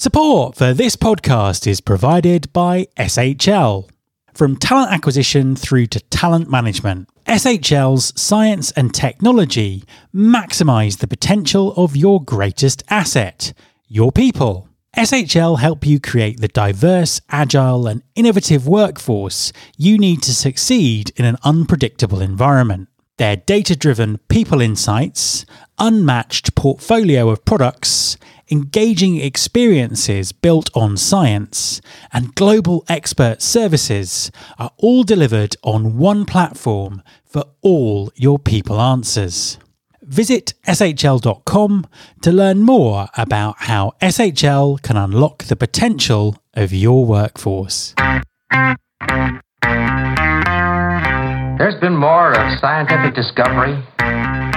Support for this podcast is provided by SHL. From talent acquisition through to talent management, SHL's science and technology maximize the potential of your greatest asset, your people. SHL help you create the diverse, agile, and innovative workforce you need to succeed in an unpredictable environment. Their data driven people insights, unmatched portfolio of products, engaging experiences built on science, and global expert services are all delivered on one platform for all your people answers. Visit shl.com to learn more about how SHL can unlock the potential of your workforce. There's been more of scientific discovery,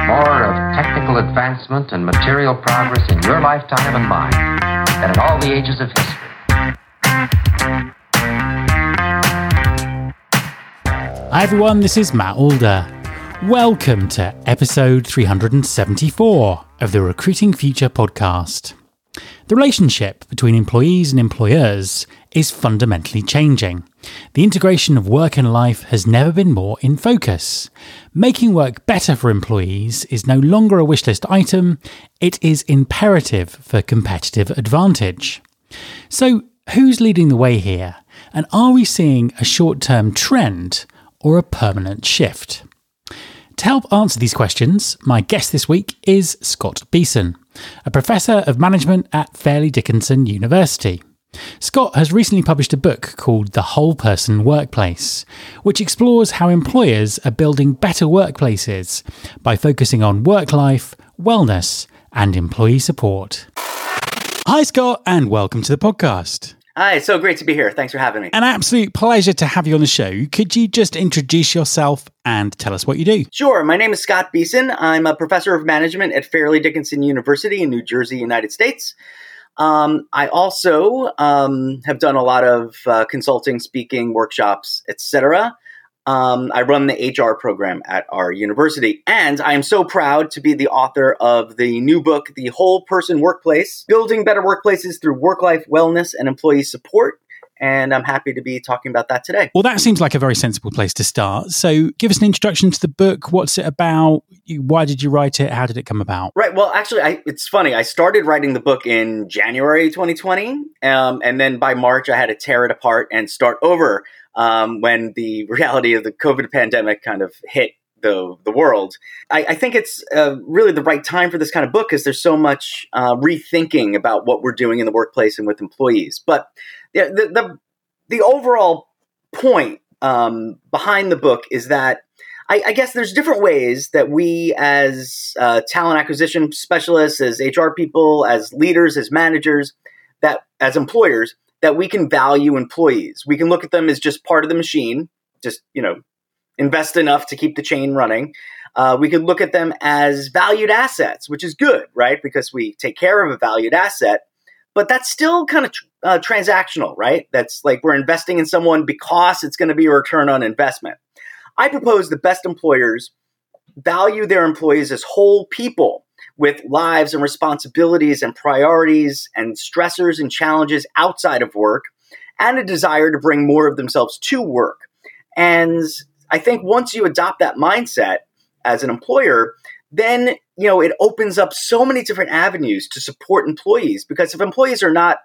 more of technical advancement and material progress in your lifetime and mine than in all the ages of history. Hi everyone, this is Matt Alder. Welcome to episode 374 of the Recruiting Future podcast. The relationship between employees and employers is fundamentally changing. The integration of work and life has never been more in focus. Making work better for employees is no longer a wishlist item, it is imperative for competitive advantage. So, who's leading the way here? And are we seeing a short term trend or a permanent shift? To help answer these questions, my guest this week is Scott Behson, a professor of management at Fairleigh Dickinson University. Scott has recently published a book called The Whole Person Workplace, which explores how employers are building better workplaces by focusing on work life, wellness, and employee support. Hi, Scott, and welcome to the podcast. Hi, it's so great to be here. Thanks for having me. An absolute pleasure to have you on the show. Could you just introduce yourself and tell us what you do? Sure. My name is Scott Behson. I'm a professor of management at Fairleigh Dickinson University in New Jersey, United States. Um, I also um, have done a lot of uh, consulting, speaking, workshops, etc. Um, I run the HR program at our university, and I am so proud to be the author of the new book, The Whole Person Workplace Building Better Workplaces Through Work Life Wellness and Employee Support. And I'm happy to be talking about that today. Well, that seems like a very sensible place to start. So, give us an introduction to the book. What's it about? Why did you write it? How did it come about? Right. Well, actually, I, it's funny. I started writing the book in January 2020. Um, and then by March, I had to tear it apart and start over um, when the reality of the COVID pandemic kind of hit the the world. I, I think it's uh, really the right time for this kind of book because there's so much uh, rethinking about what we're doing in the workplace and with employees. But the the, the overall point um, behind the book is that. I, I, guess there's different ways that we, as uh, talent acquisition specialists, as HR people, as leaders, as managers, that as employers, that we can value employees. We can look at them as just part of the machine, just, you know, invest enough to keep the chain running. Uh, we could look at them as valued assets, which is good, right? Because we take care of a valued asset, but that's still kind of tr- uh, transactional, right? That's like we're investing in someone because it's going to be a return on investment. I propose the best employers value their employees as whole people with lives and responsibilities and priorities and stressors and challenges outside of work and a desire to bring more of themselves to work. And I think once you adopt that mindset as an employer, then you know it opens up so many different avenues to support employees because if employees are not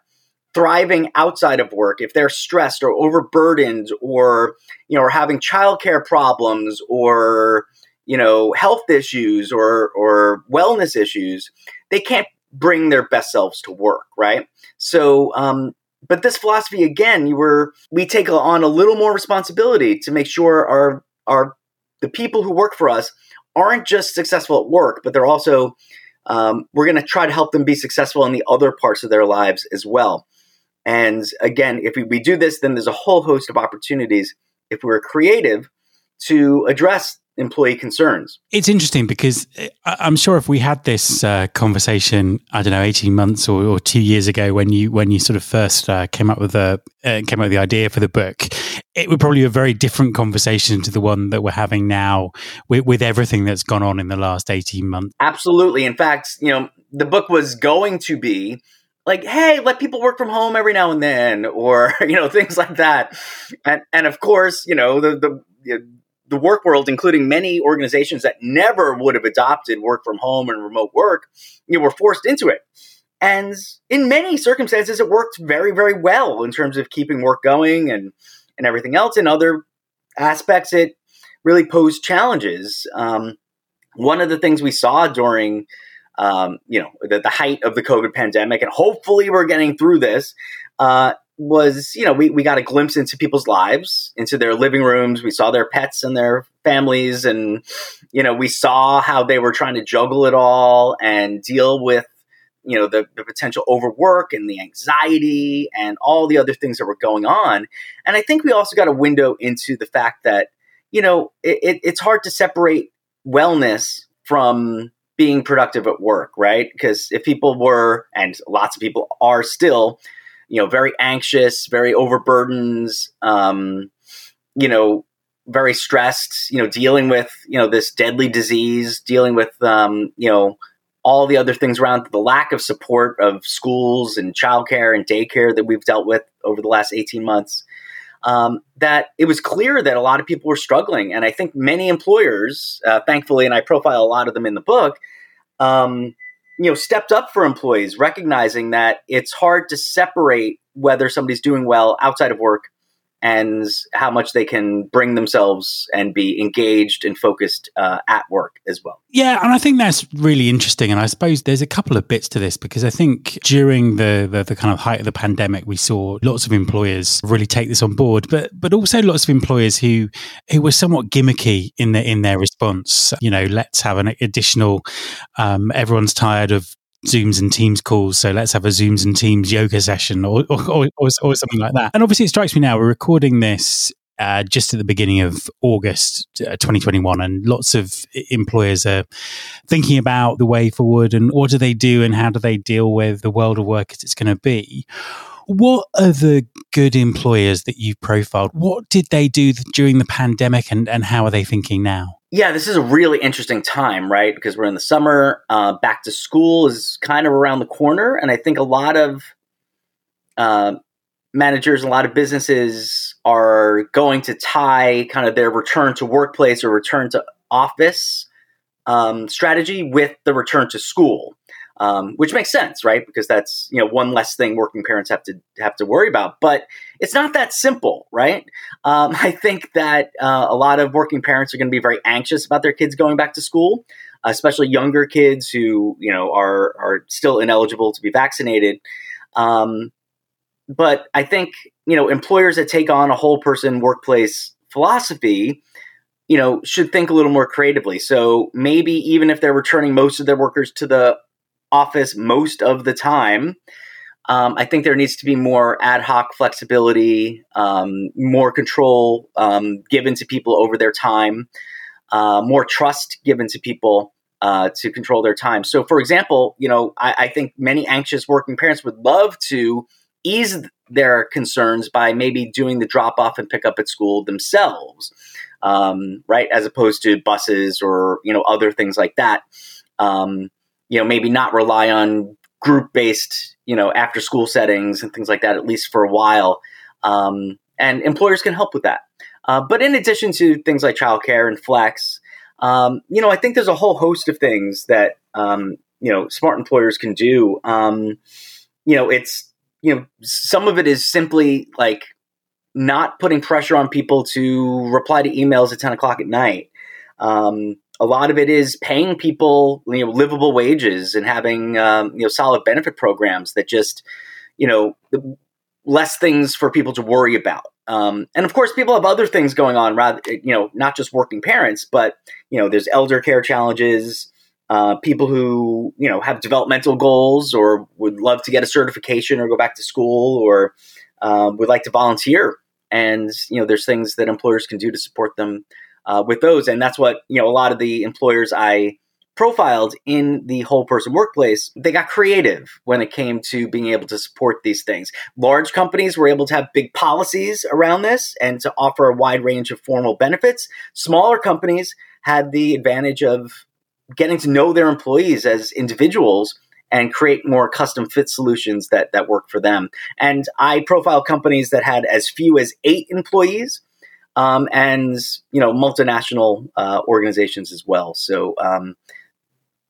thriving outside of work, if they're stressed or overburdened or you know are having childcare problems or you know health issues or or wellness issues they can't bring their best selves to work right? So um but this philosophy again you were we take on a little more responsibility to make sure our our the people who work for us aren't just successful at work but they're also um, we're going to try to help them be successful in the other parts of their lives as well. And again if we, we do this then there's a whole host of opportunities if we're creative to address employee concerns. It's interesting because uh, I'm sure if we had this uh, conversation, I don't know, 18 months or, or, two years ago, when you when you sort of first uh, came up with the uh, came up with the idea for the book, it would probably be a very different conversation to the one that we're having now with, with everything that's gone on in the last 18 months. Absolutely. In fact, you know, the book was going to be like, hey, let people work from home every now and then, or you know, things like that. And and of course, you know, the the the work world, including many organizations that never would have adopted work from home and remote work, you know, were forced into it. And in many circumstances, it worked very, very well in terms of keeping work going and and everything else. In other aspects, it really posed challenges. Um, one of the things we saw during um, you know the, the, height of the COVID pandemic, and hopefully we're getting through this. Uh, was you know we, we got a glimpse into people's lives into their living rooms. We saw their pets and their families and you know we saw how they were trying to juggle it all and deal with you know the, the potential overwork and the anxiety and all the other things that were going on. And i think we also got a window into the fact that you know it, it, it's hard to separate wellness from being productive at work right? Because if people were and lots of people are still you know very anxious very overburdened um, you know very stressed you know dealing with you know this deadly disease dealing with um, you know all the other things around the lack of support of schools and childcare and daycare that we've dealt with over the last 18 months. Um, that it was clear that a lot of people were struggling and i think many employers uh, thankfully and i profile a lot of them in the book um, you know stepped up for employees recognizing that it's hard to separate whether somebody's doing well outside of work and how much they can bring themselves and be engaged and focused uh, at work as well. Yeah, and I think that's really interesting. And I suppose there's a couple of bits to this because I think during the, the, the kind of height of the pandemic, we saw lots of employers really take this on board, but but also lots of employers who who were somewhat gimmicky in their in their response. You know, let's have an additional. Um, everyone's tired of Zooms and Teams calls. So let's have a Zooms and Teams yoga session or, or, or, or something like that. And obviously, it strikes me now, we're recording this uh, just at the beginning of August uh, 2021, and lots of employers are thinking about the way forward and what do they do and how do they deal with the world of work as it's going to be. What are the good employers that you've profiled? What did they do during the pandemic and, and how are they thinking now? Yeah, this is a really interesting time, right? Because we're in the summer. Uh, back to school is kind of around the corner. And I think a lot of uh, managers, a lot of businesses are going to tie kind of their return to workplace or return to office um, strategy with the return to school um, which makes sense, right? Because that's you know one less thing working parents have to have to worry about. But it's not that simple, right? Um, I think that uh, a lot of working parents are going to be very anxious about their kids going back to school, especially younger kids who you know are are still ineligible to be vaccinated. Um, but I think you know employers that take on a whole person workplace philosophy you know should think a little more creatively so maybe even if they're returning most of their workers to the office most of the time. Um, I think there needs to be more ad hoc flexibility, um, more control um, given to people over their time, uh, more trust given to people uh, to control their time. So, for example, you know, I, I, think many anxious working parents would love to ease their concerns by maybe doing the drop off and pick up at school themselves, um, right, as opposed to buses or you know other things like that. Um, you know maybe not rely on group based you know after school settings and things like that at least for a while. Um, and employers can help with that. Uh, but in addition to things like childcare and flex um, you know i think there's a whole host of things that um, you know smart employers can do. Um, you know it's you know some of it is simply like not putting pressure on people to reply to emails at 10 o'clock at night. Um, a lot of it is paying people you know livable wages and having um, you know solid benefit programs that just you know less things for people to worry about. Um, and of course people have other things going on rather you know not just working parents but you know there's elder care challenges uh, people who you know have developmental goals or would love to get a certification or go back to school or um, would like to volunteer. And you know there's things that employers can do to support them uh, with those. And that's what, you know, a lot of the employers I profiled in the whole person workplace, they got creative when it came to being able to support these things. Large companies were able to have big policies around this and to offer a wide range of formal benefits. Smaller companies had the advantage of getting to know their employees as individuals and create more custom fit solutions that that work for them. And I profile companies that had as few as eight employees. Um, and you know multinational uh, organizations as well. So um,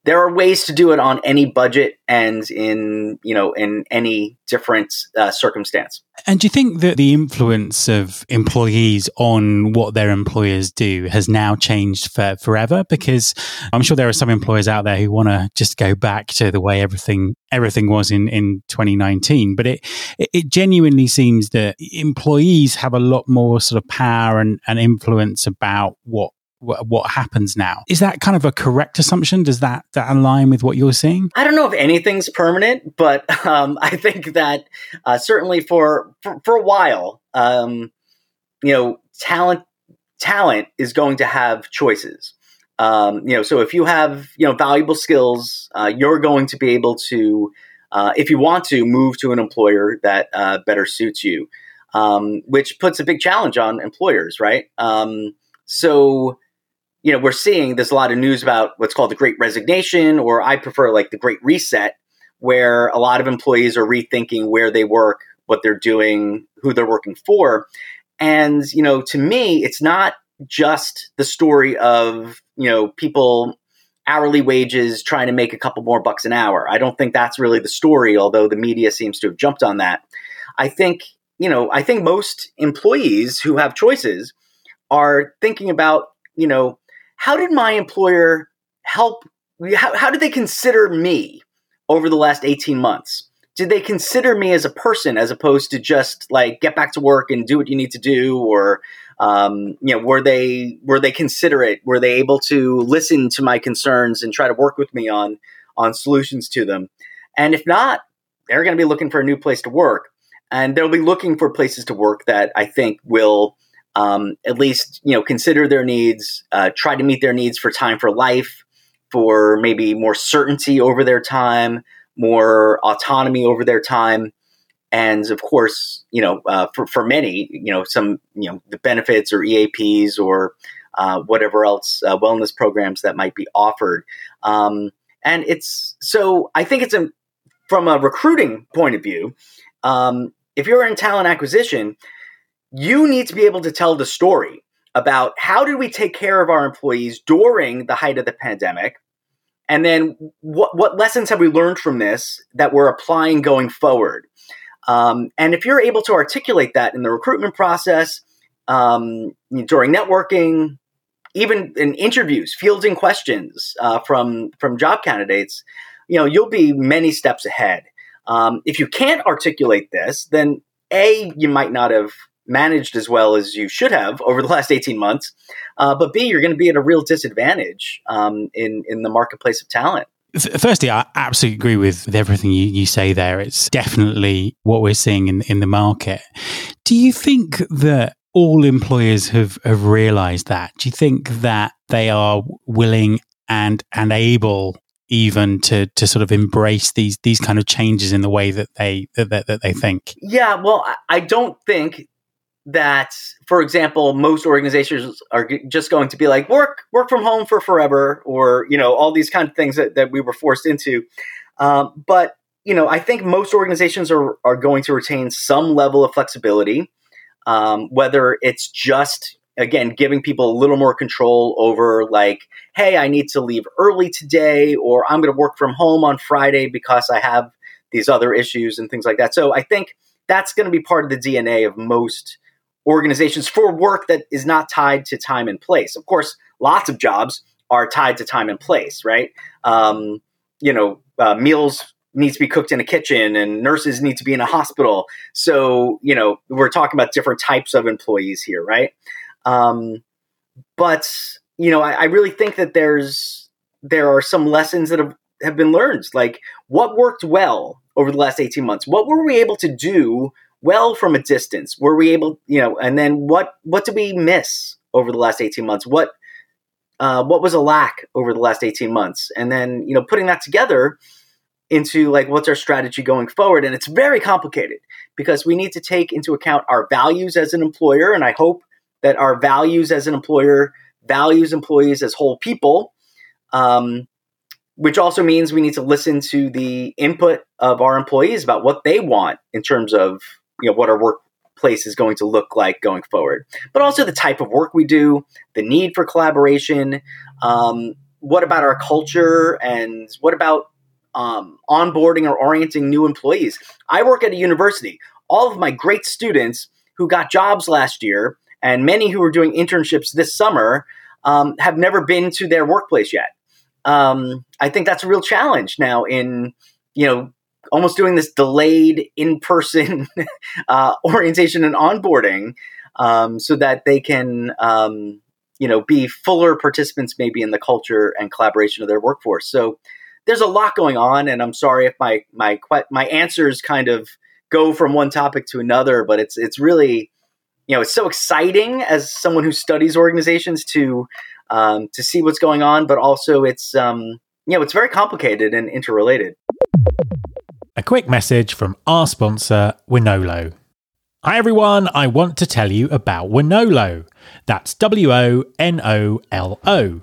there are ways to do it on any budget and in you know in any different uh, circumstance. And do you think that the influence of employees on what their employers do has now changed for forever? Because I'm sure there are some employers out there who want to just go back to the way everything everything was in, in 2019. But it, it genuinely seems that employees have a lot more sort of power and, and influence about what what happens now. Is that kind of a correct assumption? Does that, that align with what you're seeing? I don't know if anything's permanent, but um, I think that uh, certainly for, for, for a while, um, you know, talent talent is going to have choices. Um, you know, so if you have you know valuable skills, uh, you're going to be able to, uh, if you want to, move to an employer that uh, better suits you, um, which puts a big challenge on employers, right? Um, so you know, we're seeing there's a lot of news about what's called the great resignation, or I prefer like the great reset, where a lot of employees are rethinking where they work, what they're doing, who they're working for. And, you know, to me, it's not just the story of, you know, people hourly wages trying to make a couple more bucks an hour. I don't think that's really the story, although the media seems to have jumped on that. I think, you know, I think most employees who have choices are thinking about, you know, how did my employer help? How, how did they consider me over the last 18 months? Did they consider me as a person as opposed to just like get back to work and do what you need to do? Or, um, you know, were they, were they considerate? Were they able to listen to my concerns and try to work with me on, on solutions to them? And if not, they're going to be looking for a new place to work. And they'll be looking for places to work that I think will um, at least you know consider their needs, uh, try to meet their needs for time for life, for maybe more certainty over their time, more autonomy over their time, and of course, you know, uh, for for many, you know, some you know the benefits or EAPs or uh, whatever else uh, wellness programs that might be offered. Um, and it's so I think it's a from a recruiting point of view. Um, if you're in talent acquisition, you need to be able to tell the story about how did we take care of our employees during the height of the pandemic? And then what, what lessons have we learned from this that we're applying going forward? Um, and if you're able to articulate that in the recruitment process um, during networking even in interviews fielding questions uh, from from job candidates you know you'll be many steps ahead. Um, if you can't articulate this then a you might not have managed as well as you should have over the last 18 months. Uh, but B, you're going to be at a real disadvantage um, in, in the marketplace of talent. Firstly, I absolutely agree with, with everything you, you say there. It's definitely what we're seeing in, in the market. Do you think that all employers have, have realized that? Do you think that they are willing and and able even to to sort of embrace these these kind of changes in the way that they that, that they think? Yeah, well, I don't think that, for example, most organizations are just going to be like work work from home for forever, or you know all these kind of things that, that we were forced into. Um, but you know, I think most organizations are are going to retain some level of flexibility, um, whether it's just again giving people a little more control over like hey i need to leave early today or i'm going to work from home on friday because i have these other issues and things like that so i think that's going to be part of the dna of most organizations for work that is not tied to time and place. Of course, lots of jobs are tied to time and place, right? Um, you know, uh, meals need to be cooked in a kitchen and nurses need to be in a hospital. So, you know, we're talking about different types of employees here, right? Um, but, you know, I, I really think that there's, there are some lessons that have, have been learned. Like what worked well over the last 18 months? What were we able to do well from a distance? Were we able, you know, and then what what did we miss over the last 18 months? What uh, what was a lack over the last 18 months? And then, you know, putting that together into like what's our strategy going forward and it's very complicated because we need to take into account our values as an employer and I hope that our values as an employer values employees as whole people um, which also means we need to listen to the input of our employees about what they want in terms of you know what our workplace is going to look like going forward, but also the type of work we do, the need for collaboration. Um, what about our culture, and what about um, onboarding or orienting new employees? I work at a university. All of my great students who got jobs last year, and many who are doing internships this summer, um, have never been to their workplace yet um, I think that's a real challenge now in you know almost doing this delayed in person uh, orientation and onboarding um, so that they can um, you know be fuller participants maybe in the culture and collaboration of their workforce. So there's a lot going on, and I'm sorry if my my my answers kind of go from one topic to another, but it's it's really you know it's so exciting as someone who studies organizations to um, to see what's going on, but also it's um, you know it's very complicated and interrelated. A quick message from our sponsor, Wonolo. Hi everyone, I want to tell you about Wonolo. That's W O N O L O.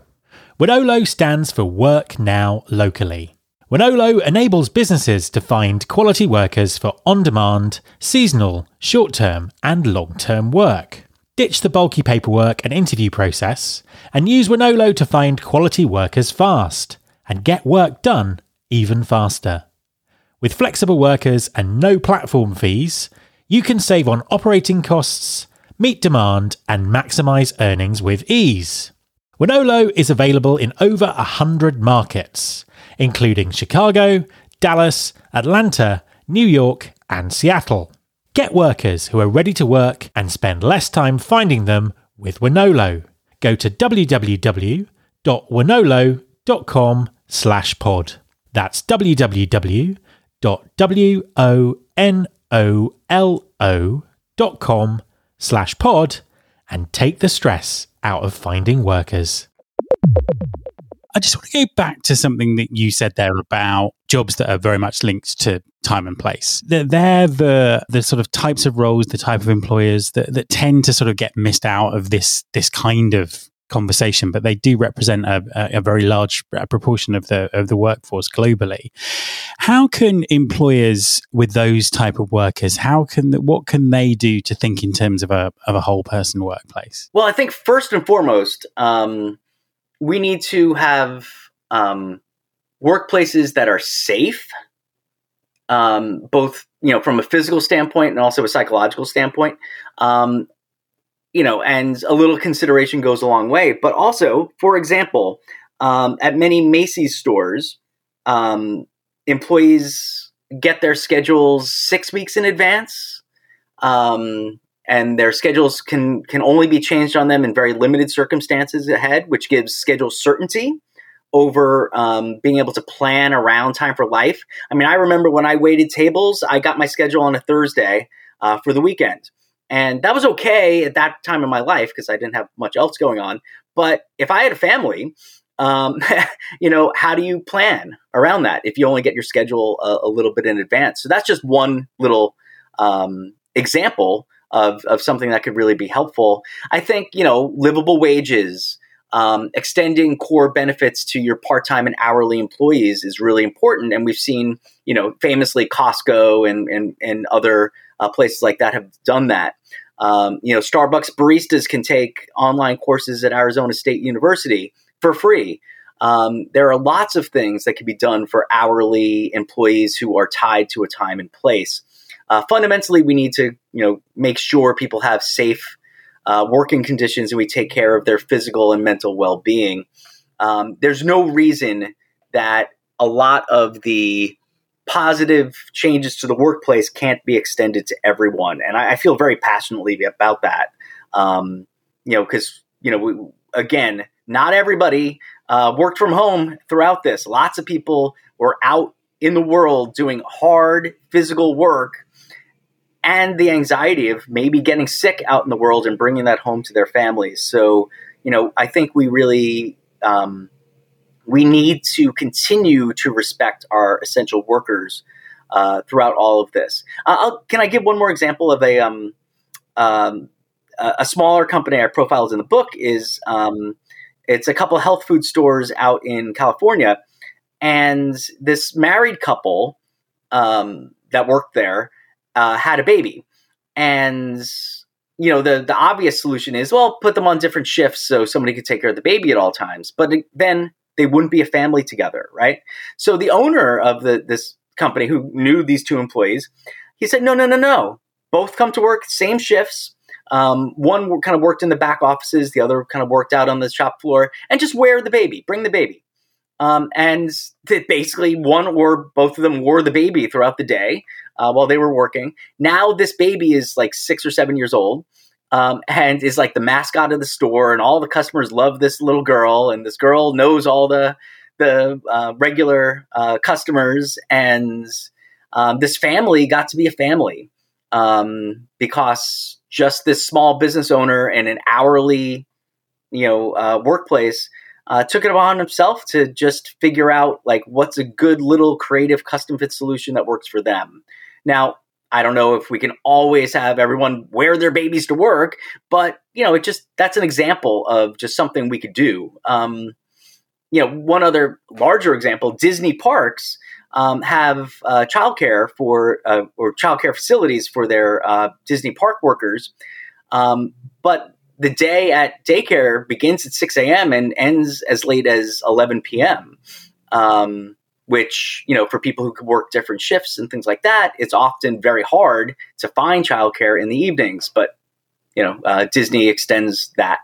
Wonolo stands for Work Now Locally. Wonolo enables businesses to find quality workers for on demand, seasonal, short term, and long term work. Ditch the bulky paperwork and interview process and use Wonolo to find quality workers fast and get work done even faster. With flexible workers and no platform fees, you can save on operating costs, meet demand, and maximize earnings with ease. Wonolo is available in over 100 markets, including Chicago, Dallas, Atlanta, New York, and Seattle. Get workers who are ready to work and spend less time finding them with Wonolo. Go to www.wonolo.com slash pod. That's www.wonolo.com slash pod and take the stress out of finding workers. I just want to go back to something that you said there about jobs that are very much linked to time and place. They're, they're the the sort of types of roles, the type of employers that, that tend to sort of get missed out of this this kind of conversation, but they do represent a, a, very large proportion of the of the workforce globally. How can employers with those type of workers, how can what can they do to think in terms of a of a whole person workplace? Well, I think first and foremost, um, we need to have um, workplaces that are safe, um, both you know from a physical standpoint and also a psychological standpoint. Um, you know, and a little consideration goes a long way. But also, for example, um, at many Macy's stores, um, employees get their schedules six weeks in advance. Um, and their schedules can can only be changed on them in very limited circumstances ahead, which gives schedule certainty over um, being able to plan around time for life. I mean, I remember when I waited tables, I got my schedule on a Thursday uh, for the weekend. And that was okay at that time in my life because I didn't have much else going on. But if I had a family, um, you know, how do you plan around that if you only get your schedule a, a little bit in advance? So that's just one little um, example of, of something that could really be helpful. I think, you know, livable wages, um, extending core benefits to your part-time and hourly employees is really important. And we've seen, you know, famously Costco and, and, and other uh, places like that have done that. Um, you know, Starbucks baristas can take online courses at Arizona State University for free. Um, there are lots of things that can be done for hourly employees who are tied to a time and place. Uh, fundamentally, we need to you know make sure people have safe uh, working conditions and we take care of their physical and mental well being. Um, there's no reason that a lot of the positive changes to the workplace can't be extended to everyone, and I, I feel very passionately about that. Um, you know, because you know, we, again, not everybody uh, worked from home throughout this. Lots of people were out in the world doing hard physical work and the anxiety of maybe getting sick out in the world and bringing that home to their families. So, you know, I think we really um, we need to continue to respect our essential workers uh, throughout all of this. Uh, can I give one more example of a um, um, a smaller company I profiled in the book? Is um, it's a couple health food stores out in California, and this married couple um, that worked there uh, had a baby, and you know the the obvious solution is well put them on different shifts so somebody could take care of the baby at all times, but then they wouldn't be a family together, right? So the owner of the this company who knew these two employees, he said, no, no, no, no, both come to work same shifts. Um, one kind of worked in the back offices, the other kind of worked out on the shop floor, and just wear the baby, bring the baby. Um, and basically, one or both of them wore the baby throughout the day uh, while they were working. Now, this baby is like six or seven years old um, and is like the mascot of the store, and all the customers love this little girl, and this girl knows all the the uh, regular uh, customers, and um, this family got to be a family um, because just this small business owner and an hourly, you know, uh, workplace uh, took it upon himself to just figure out like what's a good little creative custom fit solution that works for them. Now, I don't know if we can always have everyone wear their babies to work, but you know, it just that's an example of just something we could do. Um, you know, one other larger example: Disney parks um, have uh, childcare for uh, or childcare facilities for their uh, Disney park workers, um, but the day at daycare begins at 6 a.m. and ends as late as 11 p.m. Um, which, you know, for people who could work different shifts and things like that, it's often very hard to find childcare in the evenings. But, you know, uh, Disney extends that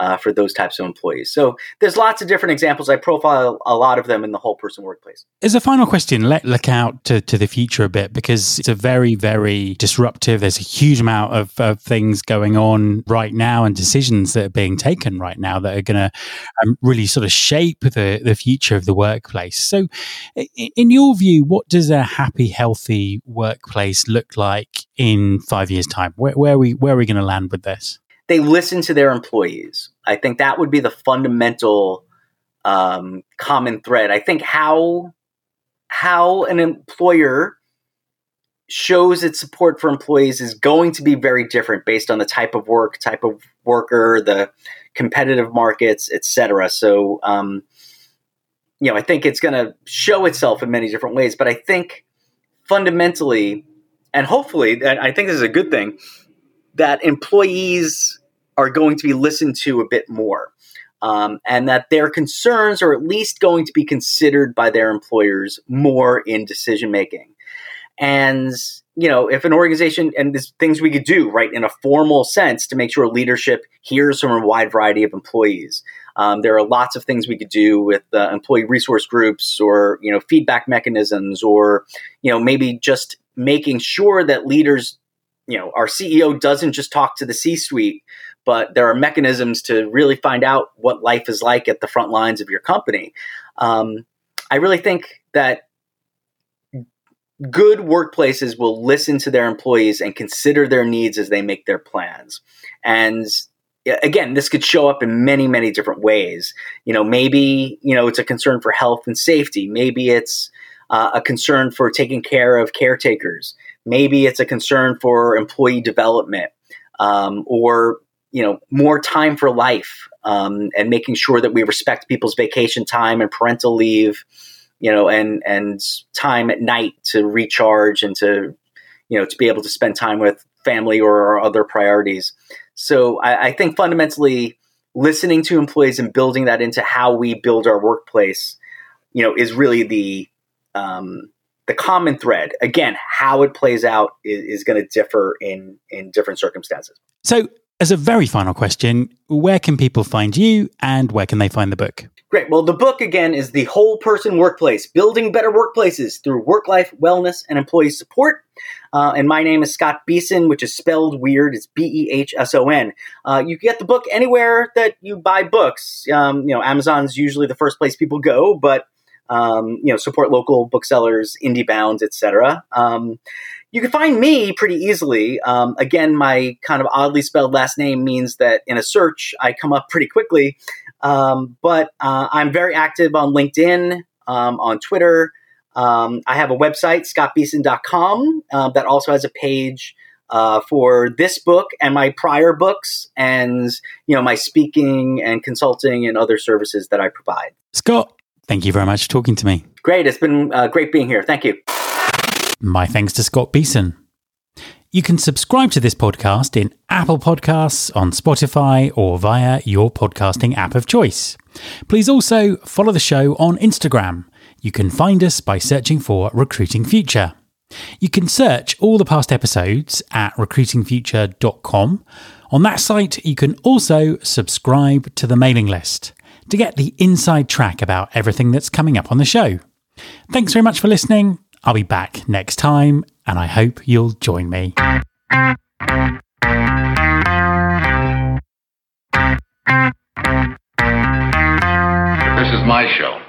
uh, for those types of employees. So there's lots of different examples. I profile a lot of them in the whole person workplace. As a final question, let look out to, to the future a bit because it's a very, very disruptive. There's a huge amount of, of things going on right now and decisions that are being taken right now that are going to um, really sort of shape the, the future of the workplace. So, in your view, what does a happy, healthy workplace look like in five years' time? Where, where are we where are we going to land with this? They listen to their employees. I think that would be the fundamental um, common thread. I think how how an employer shows its support for employees is going to be very different based on the type of work, type of worker, the competitive markets, etc. So, um, you know, I think it's going to show itself in many different ways. But I think fundamentally, and hopefully, and I think this is a good thing that employees are going to be listened to a bit more. Um, and that their concerns are at least going to be considered by their employers more in decision making. And you know, if an organization and there's things we could do right in a formal sense to make sure leadership hears from a wide variety of employees. Um, there are lots of things we could do with uh, employee resource groups or you know feedback mechanisms or you know maybe just making sure that leaders you know, our CEO doesn't just talk to the C suite, but there are mechanisms to really find out what life is like at the front lines of your company. Um, I really think that good workplaces will listen to their employees and consider their needs as they make their plans. And again, this could show up in many, many different ways. You know, maybe, you know, it's a concern for health and safety. Maybe it's uh, a concern for taking care of caretakers. Maybe it's a concern for employee development um, or you know more time for life um, and making sure that we respect people's vacation time and parental leave you know and and time at night to recharge and to you know to be able to spend time with family or other priorities. So I, I think fundamentally listening to employees and building that into how we build our workplace you know is really the um, the common thread again how it plays out is, is going to differ in in different circumstances. So as a very final question where can people find you and where can they find the book? Great. Well the book again is the whole person workplace building better workplaces through work life wellness and employee support. Uh, and my name is scott behson which is spelled weird. It's b-e-h-s-o-n uh, you can get the book anywhere that you buy books. Um, you know amazon's usually the first place people go but um, you know, support local booksellers, indie bounds, etc. Um, you can find me pretty easily. Um, again, my kind of oddly spelled last name means that in a search I come up pretty quickly. Um, but uh, I'm very active on LinkedIn, um, on Twitter. Um, I have a website, scottbehson.com, uh, that also has a page uh, for this book and my prior books, and you know my speaking and consulting and other services that I provide. Scott, Thank you very much for talking to me. Great. It's been uh, great being here. Thank you. My thanks to Scott Behson. You can subscribe to this podcast in Apple Podcasts, on Spotify, or via your podcasting app of choice. Please also follow the show on Instagram. You can find us by searching for Recruiting Future. You can search all the past episodes at recruitingfuture.com. On that site, you can also subscribe to the mailing list to get the inside track about everything that's coming up on the show. Thanks very much for listening. I'll be back next time, and I hope you'll join me. This is my show.